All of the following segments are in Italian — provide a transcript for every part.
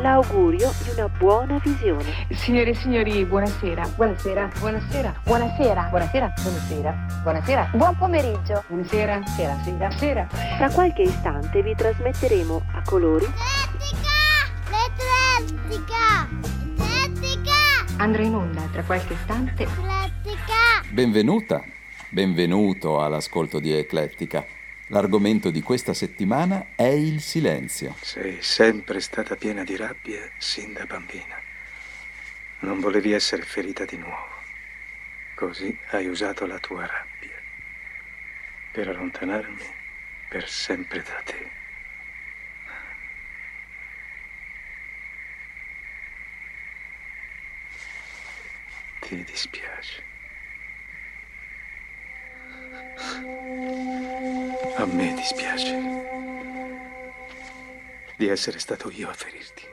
l'augurio di una buona visione. Signore e signori, buonasera. Buonasera. Buonasera. Buonasera. Buonasera. Buonasera. Buonasera. Buon pomeriggio. Buonasera. Sera. Sera. Sera. Tra qualche istante vi trasmetteremo a colori L'Eclettica! L'Eclettica! Andrà in onda tra qualche istante. L'Eclettica! Benvenuta, benvenuto all'ascolto di Eclettica. L'argomento di questa settimana è il silenzio. Sei sempre stata piena di rabbia sin da bambina. Non volevi essere ferita di nuovo. Così hai usato la tua rabbia per allontanarmi per sempre da te. Ti dispiace. A me dispiace di essere stato io a ferirti.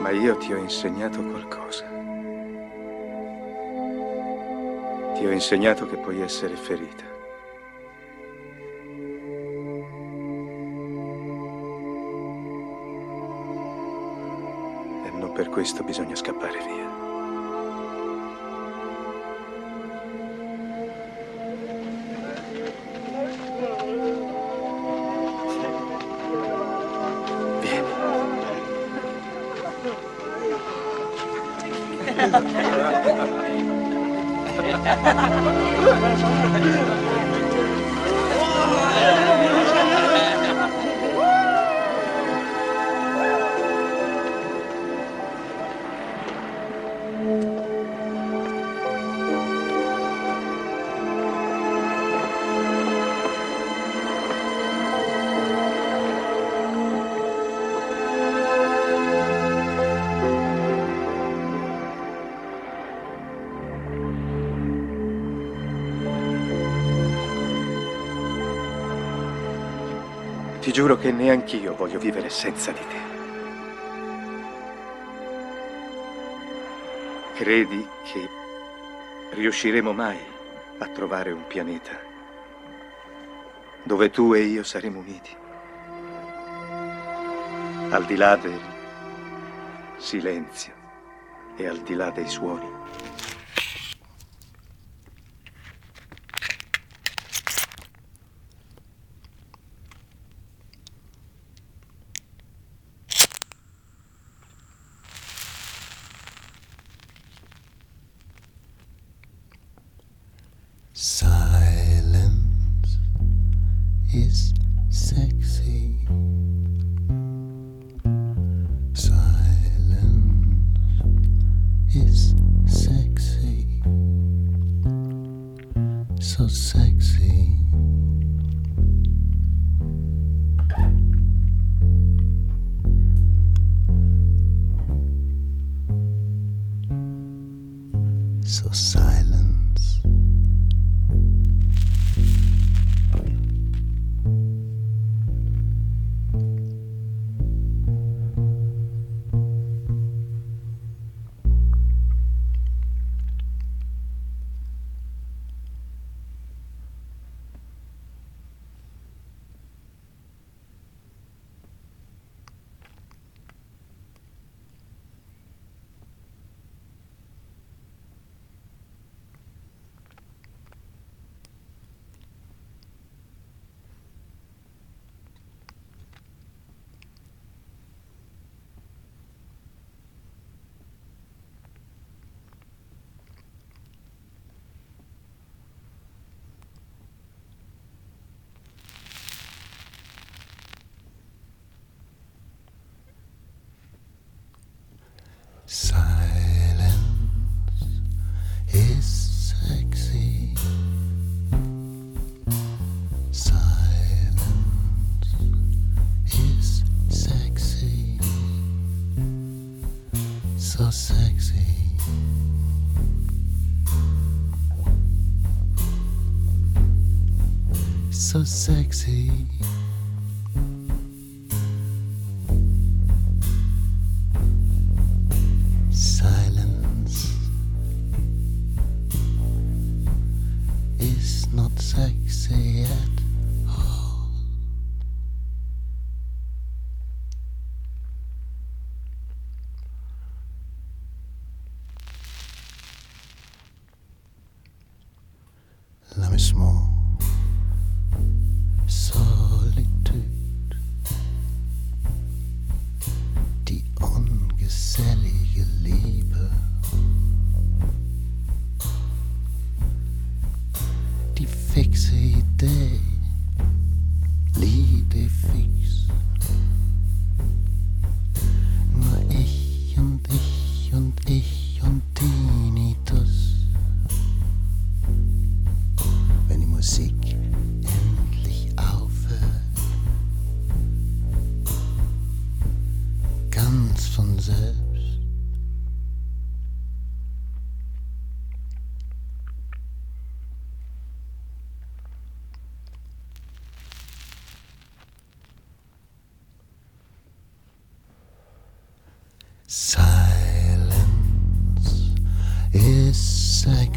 Ma io ti ho insegnato qualcosa. Ti ho insegnato che puoi essere ferita. E non per questo bisogna scappare via. ハハハハ Che neanch'io voglio vivere senza di te. Credi che riusciremo mai a trovare un pianeta dove tu e io saremo uniti? Al di là del silenzio e al di là dei suoni. So silence. So sexy.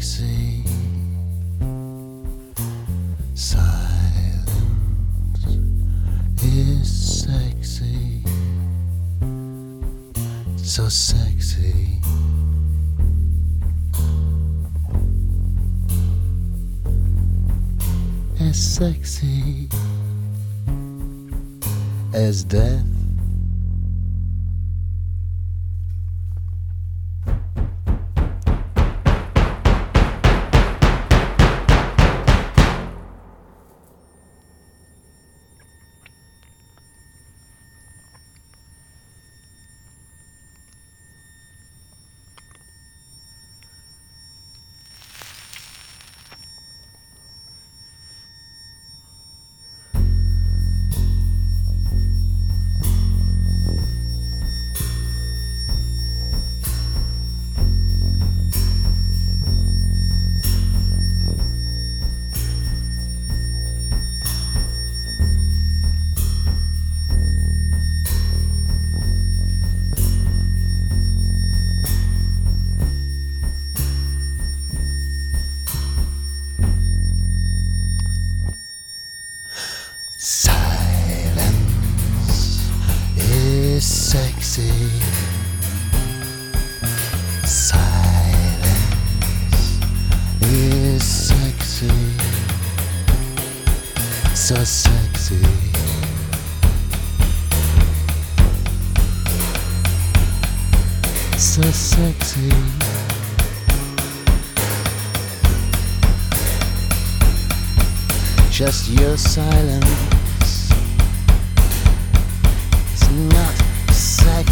Silence is sexy, so sexy. As sexy as death.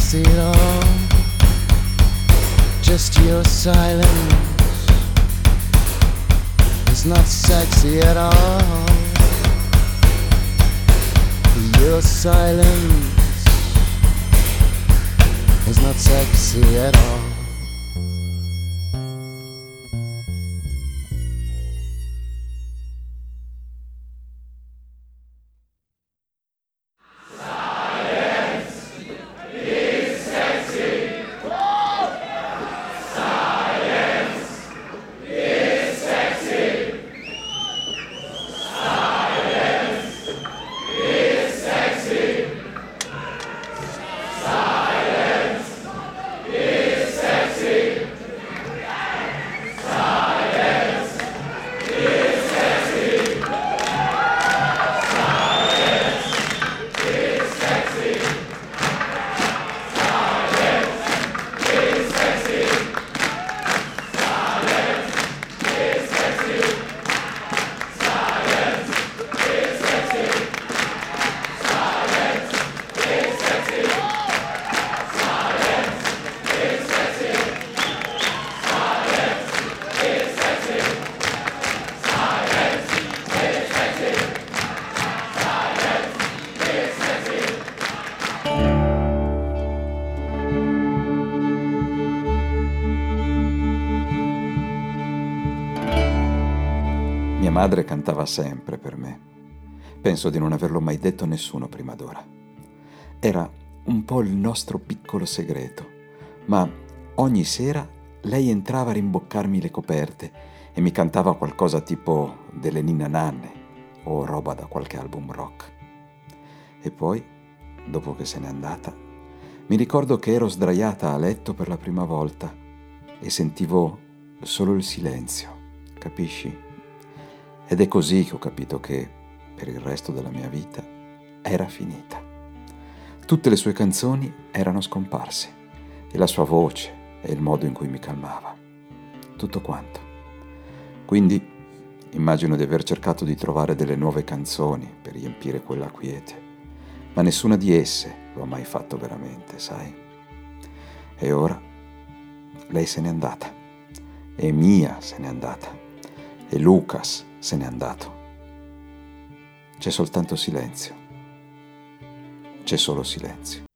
Sexy at all. Just your silence is not sexy at all. Your silence is not sexy at all. Madre cantava sempre per me. Penso di non averlo mai detto a nessuno prima d'ora. Era un po' il nostro piccolo segreto, ma ogni sera lei entrava a rimboccarmi le coperte e mi cantava qualcosa tipo delle Nina Nanne o roba da qualche album rock. E poi, dopo che se n'è andata, mi ricordo che ero sdraiata a letto per la prima volta e sentivo solo il silenzio, capisci? Ed è così che ho capito che, per il resto della mia vita, era finita. Tutte le sue canzoni erano scomparse e la sua voce e il modo in cui mi calmava. Tutto quanto. Quindi immagino di aver cercato di trovare delle nuove canzoni per riempire quella quiete, ma nessuna di esse lo ha mai fatto veramente, sai? E ora lei se n'è andata, e Mia se n'è andata, e Lucas se n'è andato. C'è soltanto silenzio. C'è solo silenzio.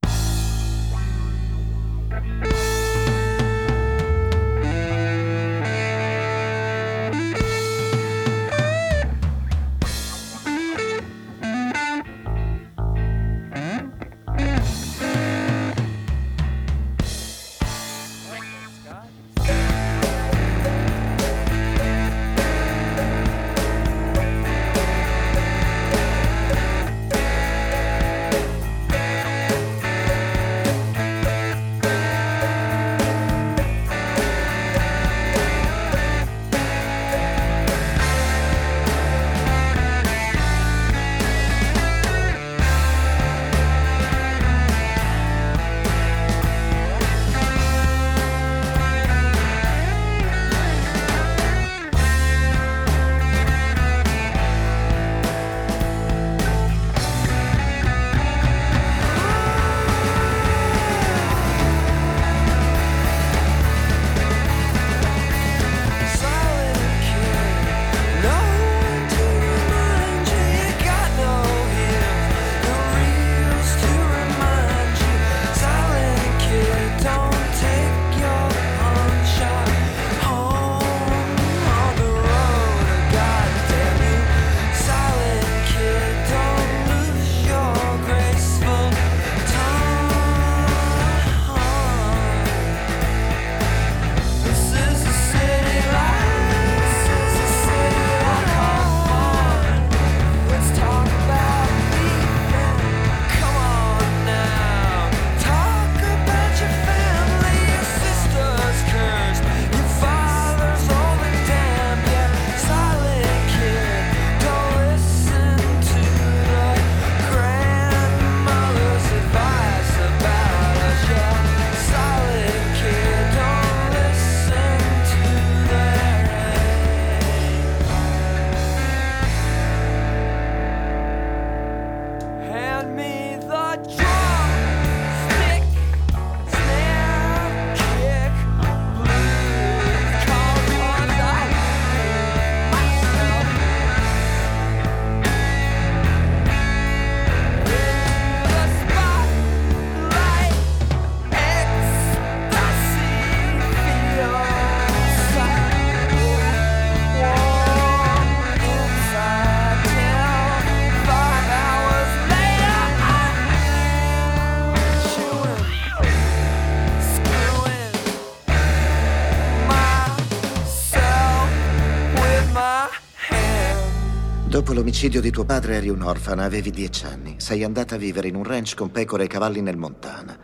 Dopo l'omicidio di tuo padre eri un'orfana, avevi dieci anni. Sei andata a vivere in un ranch con pecore e cavalli nel Montana.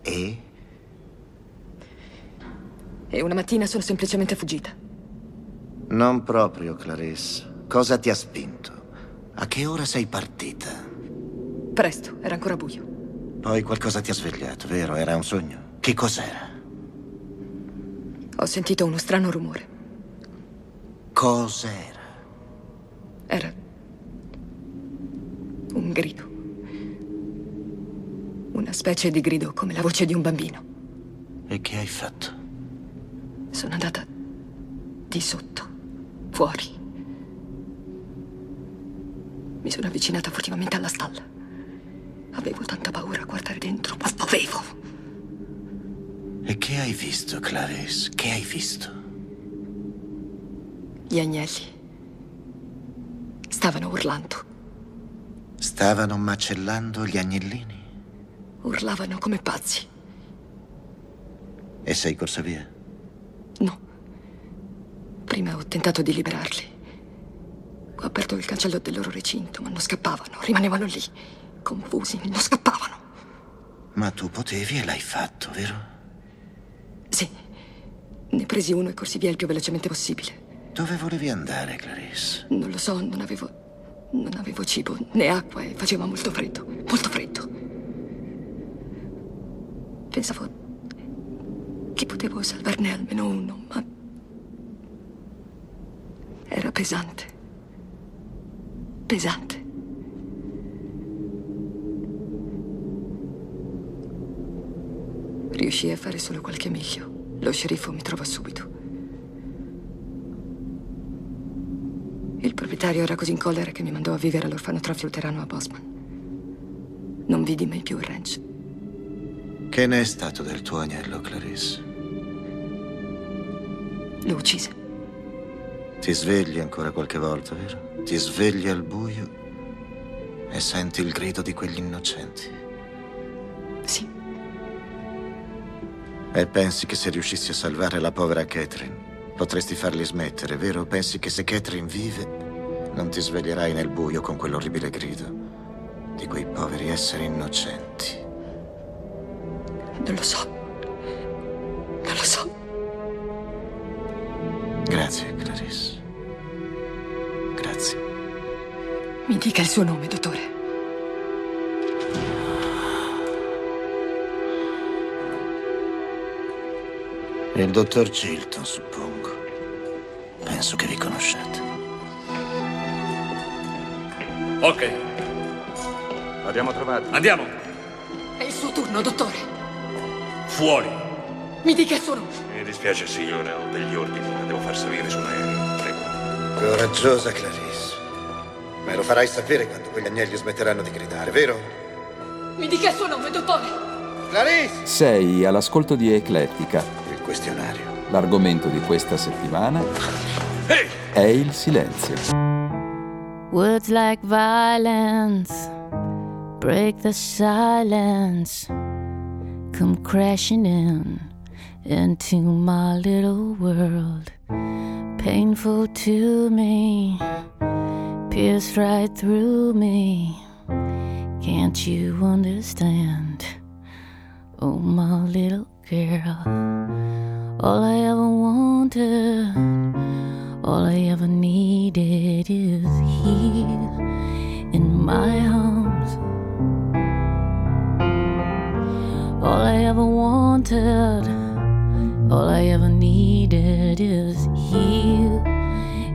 E? E una mattina sono semplicemente fuggita. Non proprio, Clarisse. Cosa ti ha spinto? A che ora sei partita? Presto, era ancora buio. Poi qualcosa ti ha svegliato, vero? Era un sogno? Che cos'era? Ho sentito uno strano rumore. Cos'era? Era un grido. Una specie di grido come la voce di un bambino. E che hai fatto? Sono andata di sotto, fuori. Mi sono avvicinata furtivamente alla stalla. Avevo tanta paura a guardare dentro, ma dovevo. E che hai visto, Clarice? Che hai visto? Gli agnelli stavano urlando. Stavano macellando gli agnellini Urlavano come pazzi. e sei corsa via. No. Prima ho tentato di liberarli. Ho aperto il cancello del loro recinto, ma non scappavano. Rimanevano lì, confusi, non scappavano. Ma tu potevi e l'hai fatto, vero? Sì. Ne presi uno e corsi via il più velocemente possibile. Dove volevi andare, Clarice? Non lo so, non avevo. Non avevo cibo né acqua e faceva molto freddo. Molto freddo. Pensavo che potevo salvarne almeno uno, ma. Era pesante. Pesante. Riuscii a fare solo qualche miglio. Lo sceriffo mi trovò subito. Proprietario era così in collera che mi mandò a vivere all'orfanotrofio luterano a Bosman. Non vidi mai più il ranch. Che ne è stato del tuo agnello, Clarice? Lo uccise. Ti svegli ancora qualche volta, vero? Ti svegli al buio e senti il grido di quegli innocenti. Sì. E pensi che se riuscissi a salvare la povera Catherine, potresti farli smettere, vero? Pensi che se Catherine vive, non ti sveglierai nel buio con quell'orribile grido di quei poveri esseri innocenti. Non lo so. Non lo so. Grazie, Clarice. Grazie. Mi dica il suo nome, dottore. Il dottor Chilton, suppongo. Penso che vi conosciate. Ok, L'abbiamo trovato. andiamo. È il suo turno, dottore. Fuori. Mi dica il suo nome. Mi dispiace, signore, ho degli ordini. La devo far salire su un aereo. Prego. Coraggiosa Clarice. Me lo farai sapere quando quegli agnelli smetteranno di gridare, vero? Mi dica il suo nome, dottore. Clarice! Sei all'ascolto di Eclettica. Il questionario. L'argomento di questa settimana Ehi! è il silenzio. Words like violence break the silence, come crashing in into my little world. Painful to me, pierce right through me. Can't you understand? Oh, my little girl, all I ever wanted. All I ever needed is here in my arms. All I ever wanted, all I ever needed is here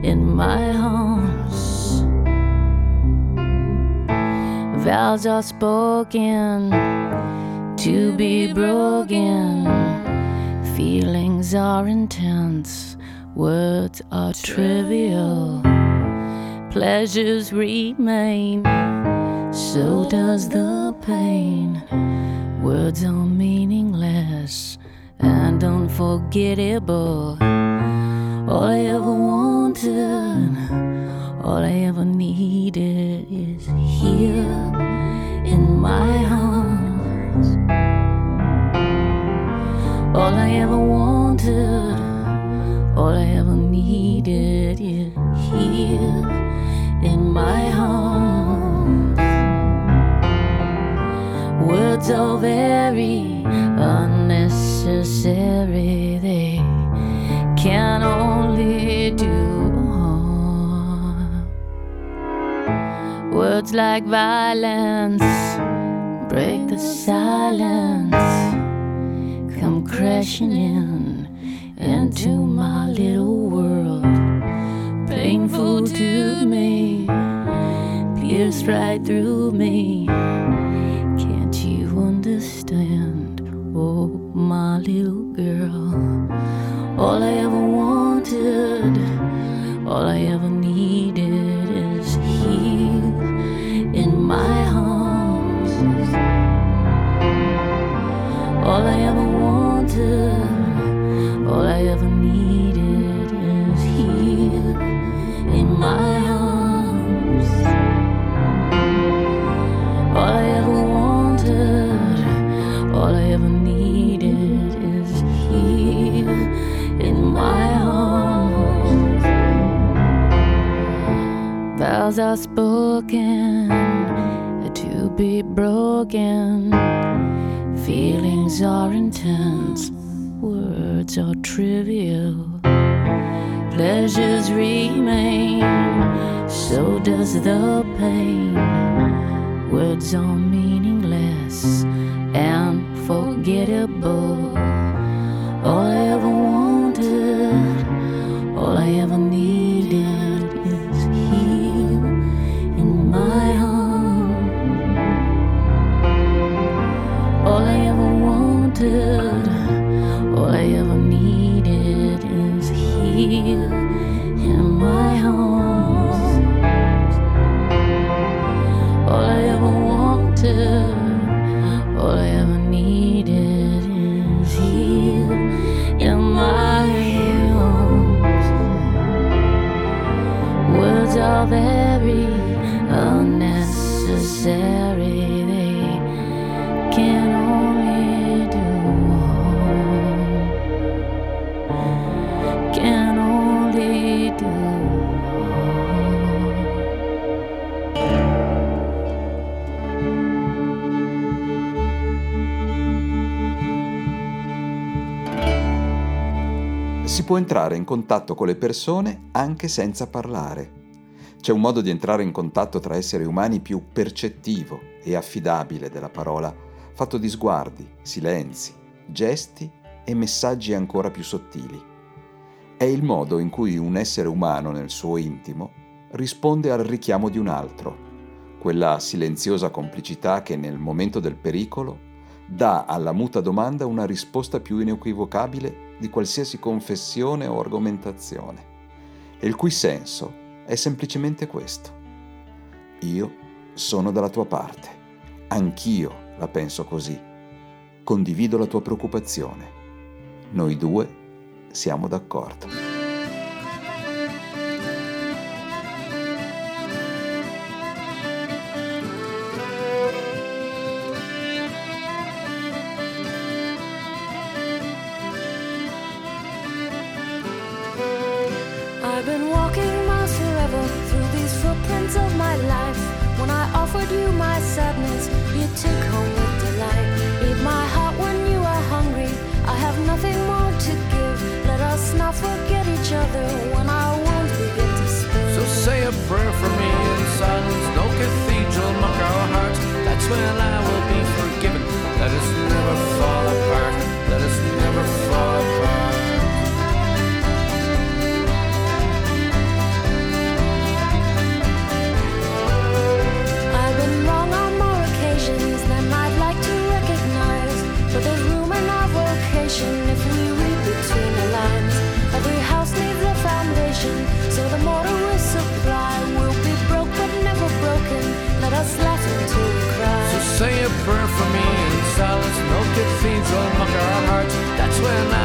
in my arms. Vows are spoken to be broken, feelings are intense. Words are trivial, pleasures remain, so does the pain. Words are meaningless and unforgettable. All I ever wanted, all I ever needed is here in my arms. All I ever wanted. All I ever needed is here in my arms. Words are very unnecessary, they can only do harm. Words like violence break the silence, come crashing in into my little world. Painful to me, pierced right through me. Can't you understand? Oh, my little girl. All I are spoken to be broken. Feelings are intense, words are trivial. Pleasures remain, so does the pain. Words are meaningless and forgettable. All Can only do Si può entrare in contatto con le persone anche senza parlare. C'è un modo di entrare in contatto tra esseri umani più percettivo e affidabile della parola, fatto di sguardi, silenzi, gesti e messaggi ancora più sottili. È il modo in cui un essere umano nel suo intimo risponde al richiamo di un altro, quella silenziosa complicità che nel momento del pericolo dà alla muta domanda una risposta più inequivocabile di qualsiasi confessione o argomentazione, e il cui senso è semplicemente questo. Io sono dalla tua parte, anch'io la penso così, condivido la tua preoccupazione, noi due siamo d'accordo. When I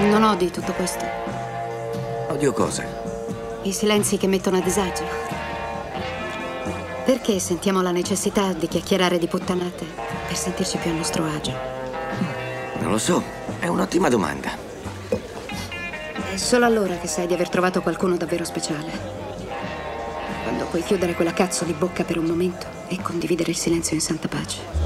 Non odi tutto questo. Odio cosa? I silenzi che mettono a disagio. Perché sentiamo la necessità di chiacchierare di puttanate per sentirci più a nostro agio? Non lo so, è un'ottima domanda. È solo allora che sai di aver trovato qualcuno davvero speciale. Quando puoi chiudere quella cazzo di bocca per un momento e condividere il silenzio in santa pace.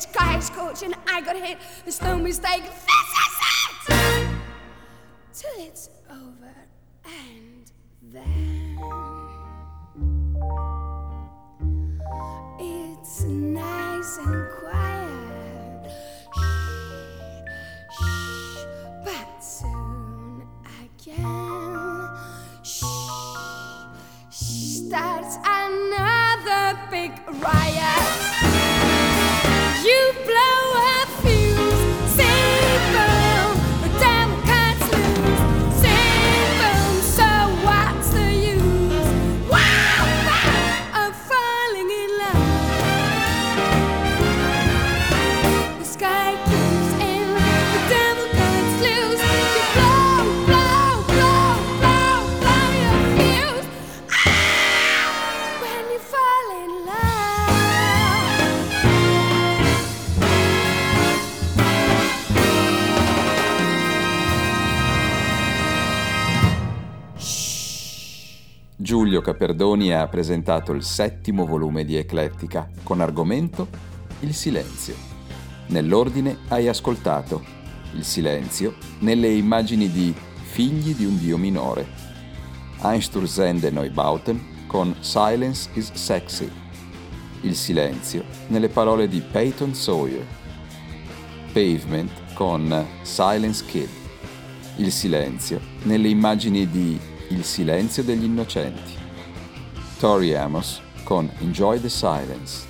This guy's coach and I got hit. There's no mistake. This is it. Till it's over and then it's nice and quiet. Shh, shh, but soon again, shh, shh, starts another big riot. You blow Caperdoni ha presentato il settimo volume di Eclettica con argomento Il silenzio. Nell'ordine hai ascoltato Il silenzio nelle immagini di Figli di un dio minore, Einstürzende Neubauten con Silence is Sexy, Il silenzio nelle parole di Peyton Sawyer, Pavement con Silence Kid, Il silenzio nelle immagini di Il silenzio degli innocenti, Tori Amos con Enjoy the Silence,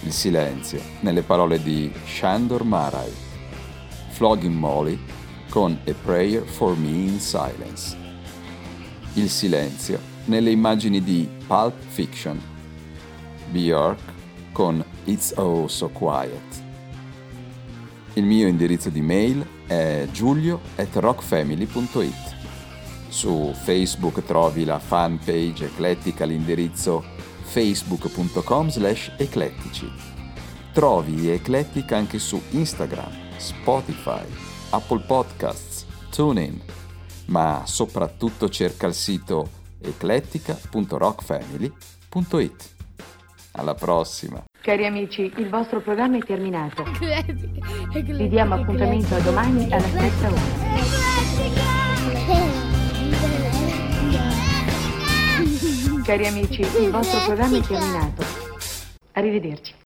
Il silenzio nelle parole di Shandor Marai, Flogging Molly con A Prayer for Me in Silence, Il silenzio nelle immagini di Pulp Fiction, Bjork con It's Oh So Quiet. Il mio indirizzo di mail è giulio at rockfamily.it. Su Facebook trovi la fanpage eclettica all'indirizzo facebook.com slash eclettici. Trovi Eclettica anche su Instagram, Spotify, Apple Podcasts, TuneIn, ma soprattutto cerca il sito eclettica.rockfamily.it. Alla prossima! Cari amici, il vostro programma è terminato. Vi diamo appuntamento a domani alla stessa ora. Cari amici, il vostro programma è terminato. Arrivederci.